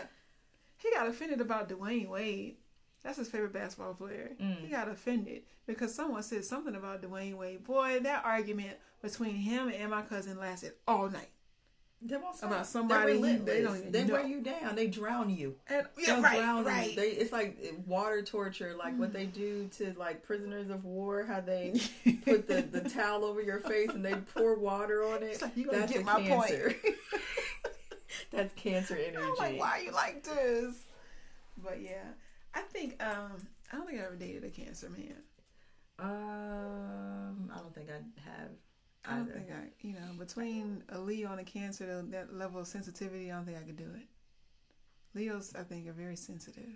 He got offended about Dwyane Wade. That's his favorite basketball player. Mm. He got offended because someone said something about Dwyane Wade. Boy, that argument between him and my cousin lasted all night. they won't. About somebody you- they don't They know. wear you down. They drown you. And They'll yeah, right, drown right. you. They, it's like water torture, like what they do to like prisoners of war. How they put the, the towel over your face and they pour water on it. It's like, you gonna That's get my point. cancer. That's cancer energy. I'm like, why are you like this? But yeah, I think um I don't think I ever dated a cancer man. Um, I don't think I have. I don't think I, you know, between a Leo and a Cancer, that level of sensitivity, I don't think I could do it. Leos, I think, are very sensitive,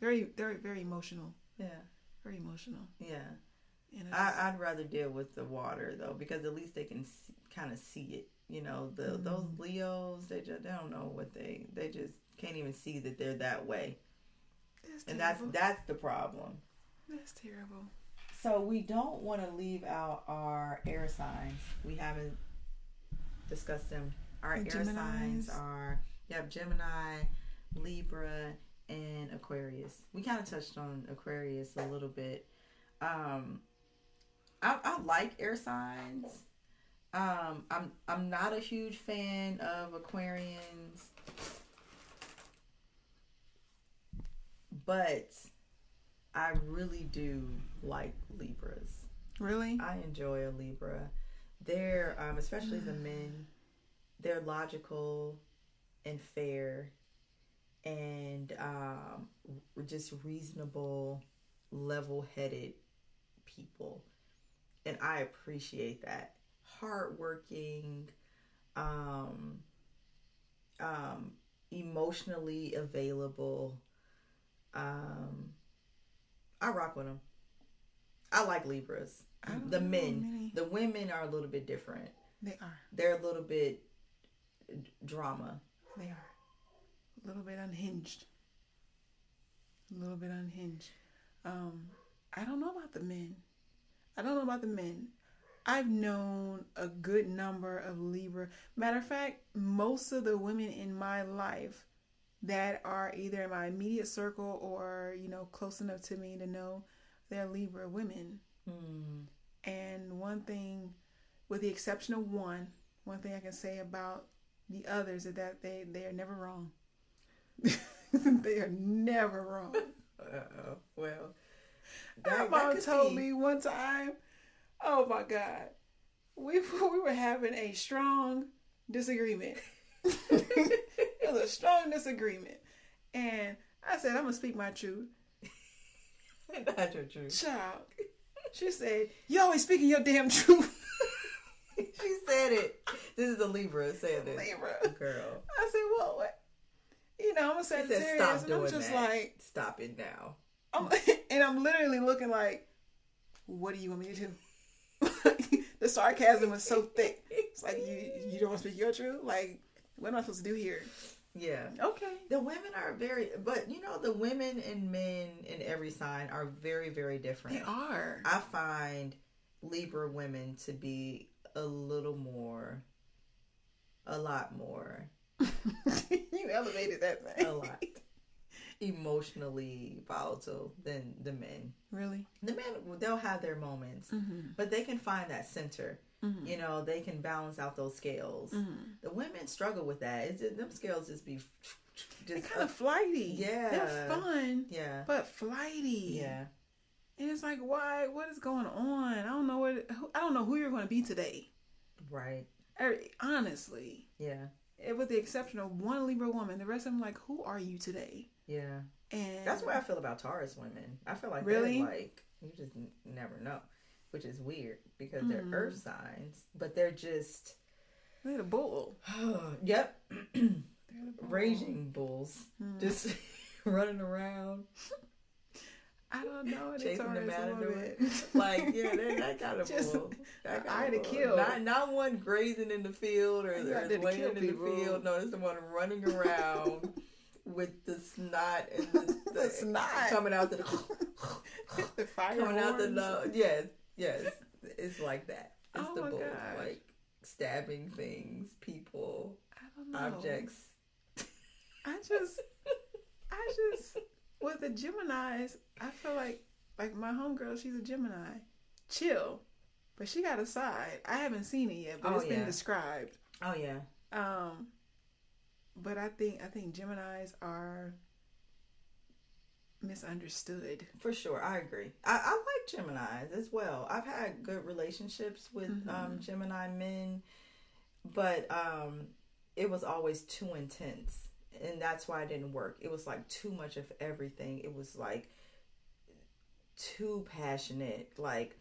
very, very, very emotional, Yeah, very emotional. yeah. And I I'd rather deal with the water though, because at least they can kind of see it. You know, the those Mm-hmm. Leos, they just they don't know what they they just can't even see that they're that way, that's and that's terrible. that's the problem. that's terrible. So we don't want to leave out our air signs. We haven't discussed them. Our The air signs Geminis. are yep, Gemini, Libra, and Aquarius. We kind of touched on Aquarius a little bit. Um, I, I like air signs. Um, I'm I'm not a huge fan of Aquarians, but I really do like Libras. Really? I enjoy a Libra. They're, um, especially the men, they're logical and fair and um, just reasonable, level headed people. And I appreciate that. Hardworking, um, um, emotionally available. Um, I rock with them. I like Libras. The men, the women are a little bit different. They are. They're a little bit drama. They are. A little bit unhinged. A little bit unhinged. Um, I don't know about the men. I don't know about the men. I've known a good number of Libra. Matter of fact, most of the women in my life that are either in my immediate circle or, you know, close enough to me to know they're Libra women. Hmm. And one thing, with the exception of one, one thing I can say about the others is that they they are never wrong. they are never wrong. Uh, well, My mom told me one time, "Oh my God, we we were having a strong disagreement. it was a strong disagreement, and I said I'm gonna speak my truth, Not your truth. child." She said, "You always speaking your damn truth." She said it. This is a Libra saying this. Libra. Girl. I said, "Well, what?" You know, I'm a She said, Sagittarius, stop and I'm just that. like, Stop it now. I'm, and I'm literally looking like, "What do you want me to do?" the sarcasm was so thick. It's like you you don't want to speak your truth. Like, what am I supposed to do here? Yeah. Okay. The women are very, but you know, the women and men in every sign are very, very different. They are. I find Libra women to be a little more, a lot more, you elevated that thing. a lot emotionally volatile than the men. Really? The men, they'll have their moments, Mm-hmm. but they can find that center. Mm-hmm. You know, they can balance out those scales. Mm-hmm. The women struggle with that. It's just, them scales just be just kind of flighty. Yeah. They're fun, yeah, but flighty. yeah. And it's like, why? What is going on? I don't know what. who- I don't know who you're going to be today. Right. I- honestly, Yeah. With the exception of one Libra woman, the rest of them like, who are you today? Yeah. And That's what I feel about Taurus women. I feel like Really? they're like you just n- never know, which is weird because they're Mhm. earth signs, but they're just they're the bull. yep, the bull. raging bulls, Mhm. just running around. I don't know. It's Chasing the Taurus a matador. like yeah, that, that kind of Just bull. That eye kinda to kill. Not not one grazing in the field or, You or out there to laying in people. the field. No, it's the one running around with the snot and the, The snot. coming out the the fire coming out the horns. nose. Yes, yes, it's like that. It's Oh the my bull, gosh. like stabbing things, people, I don't know. objects. I just, I just, with the Gemini's, I feel like, like my homegirl, she's a Gemini. Chill. But she got a side. I haven't seen it yet, but Oh, it's been described. Oh yeah, Um, but I think I think Gemini's are misunderstood. For sure, I agree. I, I like Gemini's as well. I've had good relationships with Mhm. um, Gemini men, but um, it was always too intense, and that's why it didn't work. It was like too much of everything. It was like too passionate. Like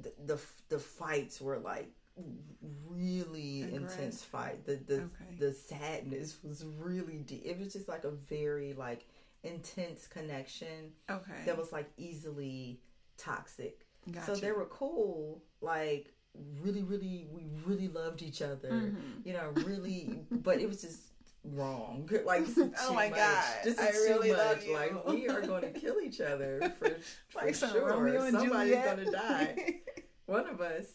the the, the fights were like really intense fight. The the Okay. the sadness was really deep. It was just like a very like intense connection Okay. that was like easily toxic. gotcha. So they were cool, like really, really, we really loved each other. Mhm. You know, really, but it was just wrong. Like Oh my much. God, this is I really much. Like we are going to kill each other for, for like sure. Romeo and Somebody's going to die. One of us.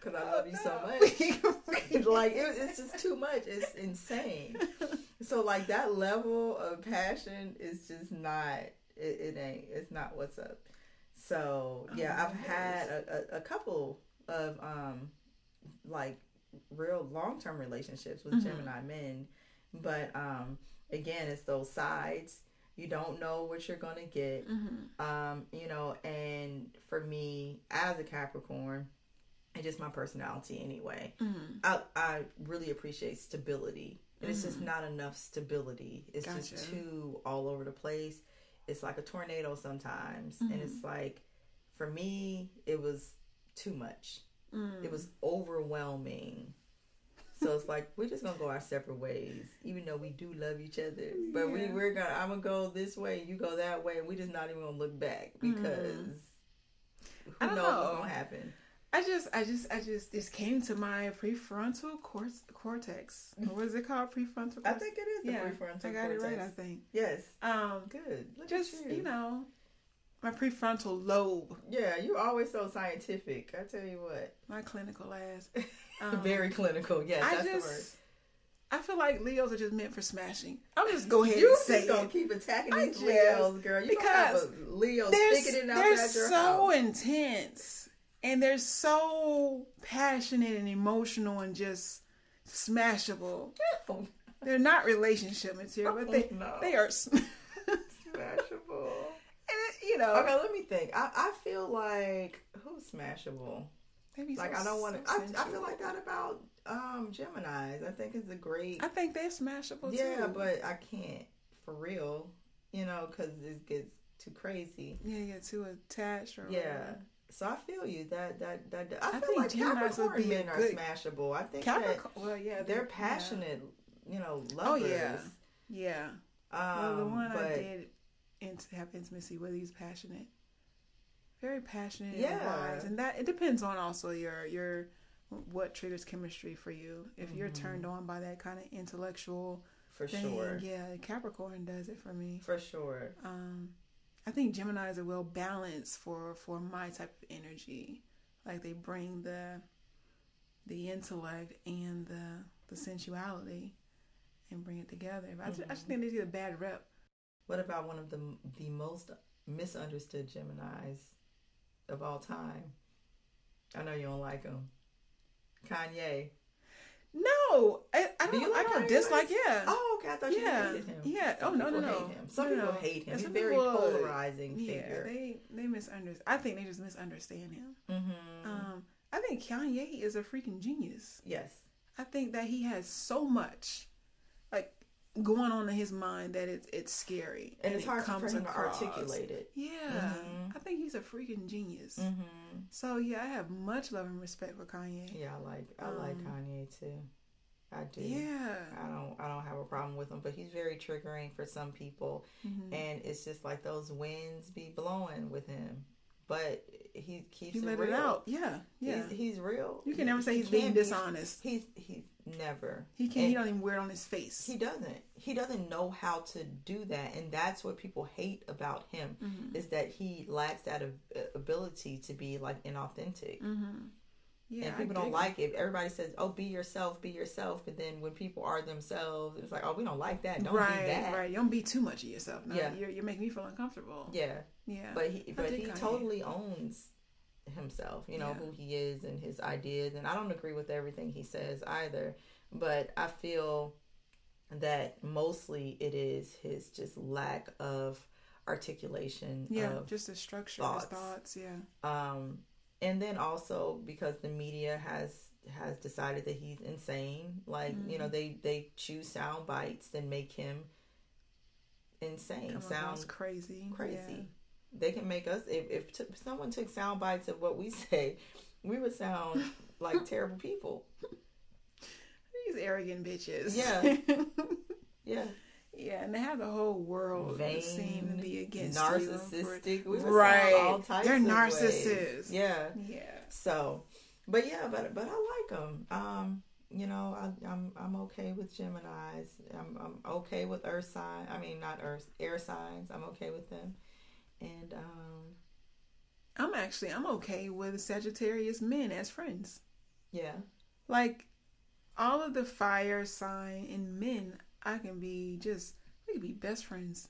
Because I love you so Oh, much. like it, it's just too much. It's insane. So like that level of passion is just not. It, it ain't. It's not what's up. So yeah, Oh, I've had a, a, a couple of um like real long term relationships with Mhm. Gemini men, but um again, it's those sides. You don't know what you're gonna get. Mhm. Um, you know, and for me as a Capricorn, and just my personality anyway, Mhm. I I really appreciate stability. And it's just Mhm. not enough stability. It's just too all over the place. It's like a tornado sometimes. Mhm. And it's like for me, it was too much. Mm. It was overwhelming. So it's like we're just gonna go our separate ways, even though we do love each other. But we we're gonna I'm gonna go this way, you go that way, and we just not even gonna look back because who I knows don't what's know. gonna happen. I just, I just, I just, this came to my prefrontal cor- cortex. What is it called? Prefrontal cortex. I think it is the yeah, prefrontal I got it right. I think. Yes, Um, good. Look just at you. know, my prefrontal lobe, Yeah, you're always so scientific. I tell you what, my clinical ass. Um, very clinical. Yes, I that's the word. just, I feel like Leos are just meant for smashing. I'm just go ahead You and just say gonna it. keep attacking these just- Leos, girl. You gonna have because a Leo sticking it they're so house. intense and they're so passionate and emotional and just smashable. They're not relationship material, but they Oh, no. they are. sm- and smashable. it, you know, Okay, let me think. I, I feel like who's smashable? they be Like so- I don't want to. so I, I feel like that about um Gemini's. I think it's a great. I think they're smashable yeah, too. but I can't for real. You know, because it gets too crazy. yeah, you get too attached or Yeah. whatever. So I feel you. That that that. I, I feel like Geminis would Capricorn be men are good- smashable. I think that Capricorn. Well, yeah, they're yeah. passionate. You know, lovers. Oh, yeah. Yeah. Um, well, the one but I did int- have intimacy with, he's passionate, very passionate and Yeah. wise, and that it depends on also your your what triggers chemistry for you. If you're Mhm. turned on by that kind of intellectual for thing, sure, yeah, Capricorn does it for me. for sure. Um, I think Gemini's are well balanced for for my type of energy. Like they bring the the intellect and the the sensuality and bring it together. But I, just, I just mm-hmm. think they get a bad rep. What about one of the the most misunderstood Gemini's of all time? I know you don't like him. Kanye. No, I, I Do don't. you like I don't dislike. Yeah. Oh, okay. I thought yeah. you hated him. Yeah. Some oh no, no, people no. hate him. Some No, people no. hate him. Yeah, He's some very people, polarizing Yeah, figure. they they misunderstand. I think they just misunderstand him. mm-hmm. Um, I think Kanye is a freaking genius. yes. I think that he has so much, going on in his mind that it's it's scary And it's it hard for comes him to articulate it. Yeah, Mhm. I think he's a freaking genius. Mm-hmm. So yeah, I have much love and respect for Kanye. Yeah, I like I like Um, Kanye too. I do. Yeah. I don't I don't have a problem with him, but he's very triggering for some people Mhm. and it's just like those winds be blowing with him. But he keeps He it let real. it out. Yeah. Yeah. He's, he's real. you can He- never say he he's being be- dishonest. He's he's never. He can. And He don't even wear it on his face. He doesn't. He doesn't know how to do that, and that's what people hate about him Mhm. is that he lacks that ability to be like inauthentic. Mm-hmm. Yeah. and people don't like it. Everybody says, "Oh, be yourself, be yourself," but then when people are themselves, it's like, "Oh, we don't like that. Don't right, be that." right. Don't be too much of yourself. No, Yeah. You're, you're making me feel uncomfortable. Yeah, Yeah. but he, but he totally owns himself. You know Yeah. who he is and his ideas, and I don't agree with everything he says either. But I feel that mostly it is his just lack of articulation yeah. of just the structure thoughts. of his thoughts. Yeah. um and then also because the media has has decided that he's insane like you know Mhm. they they choose sound bites and make him insane Come sound crazy. crazy they can make us if, if t- someone took sound bites of what we say we would sound like terrible people These arrogant bitches. Yeah. yeah yeah, and they have the whole world vain seem to be against you. narcissistic we would sound Right. all types They're of ways. narcissists. yeah Yeah. So, but yeah, but but I like them. Um, you know, I, I'm I'm okay with Gemini's. I'm I'm okay with Earth sign. I mean, not Earth air signs. I'm okay with them. And um, I'm actually I'm okay with Sagittarius men as friends. yeah, Like all of the fire sign and men, I can be just we can be best friends.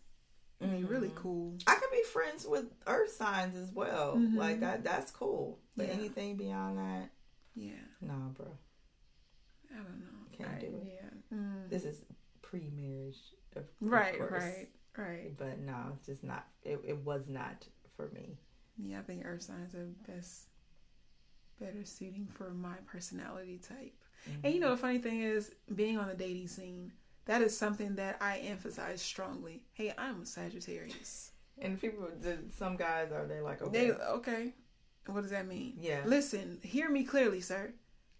I mean, really Mhm. cool. I can be friends with Earth signs as well. Mhm. Like that. That's cool. But Yeah. anything beyond that, Yeah, nah, bro. I don't know. Can't I- do it. Yeah. Mm. This is pre-marriage, of, Right, right, right. But no, it's just not. It, it was not for me. Yeah, I think earth signs are best, better suiting for my personality type. And you mm-hmm. know, the funny thing is, being on the dating scene, that is something that I emphasize strongly. Hey, I'm a Sagittarius. And people, some guys are they like okay, They okay. What does that mean? yeah, Listen, hear me clearly, sir.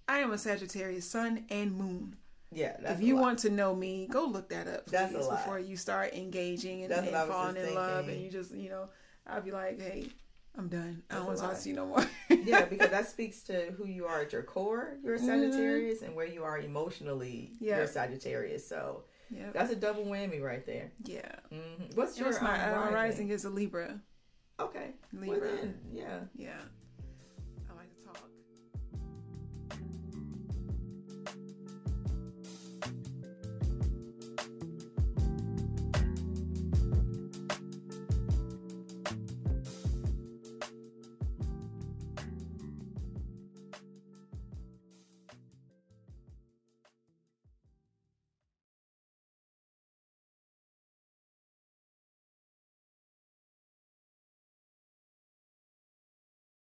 I am a Sagittarius, sun and moon. Yeah. That's if you want to know me, go look that up, That's before you start engaging and, and I falling in love, and you just, you know, I'll be like, hey, I'm done. I That's don't want to talk to you no more. yeah, because that speaks to who you are at your core. You're a Sagittarius, and where you are emotionally. Mm-hmm. You're a Sagittarius. So yeah, that's a double whammy right there. yeah. hmm What's your my um, uh, rising? rising is a Libra. Okay, Libra. Well then, yeah. Yeah.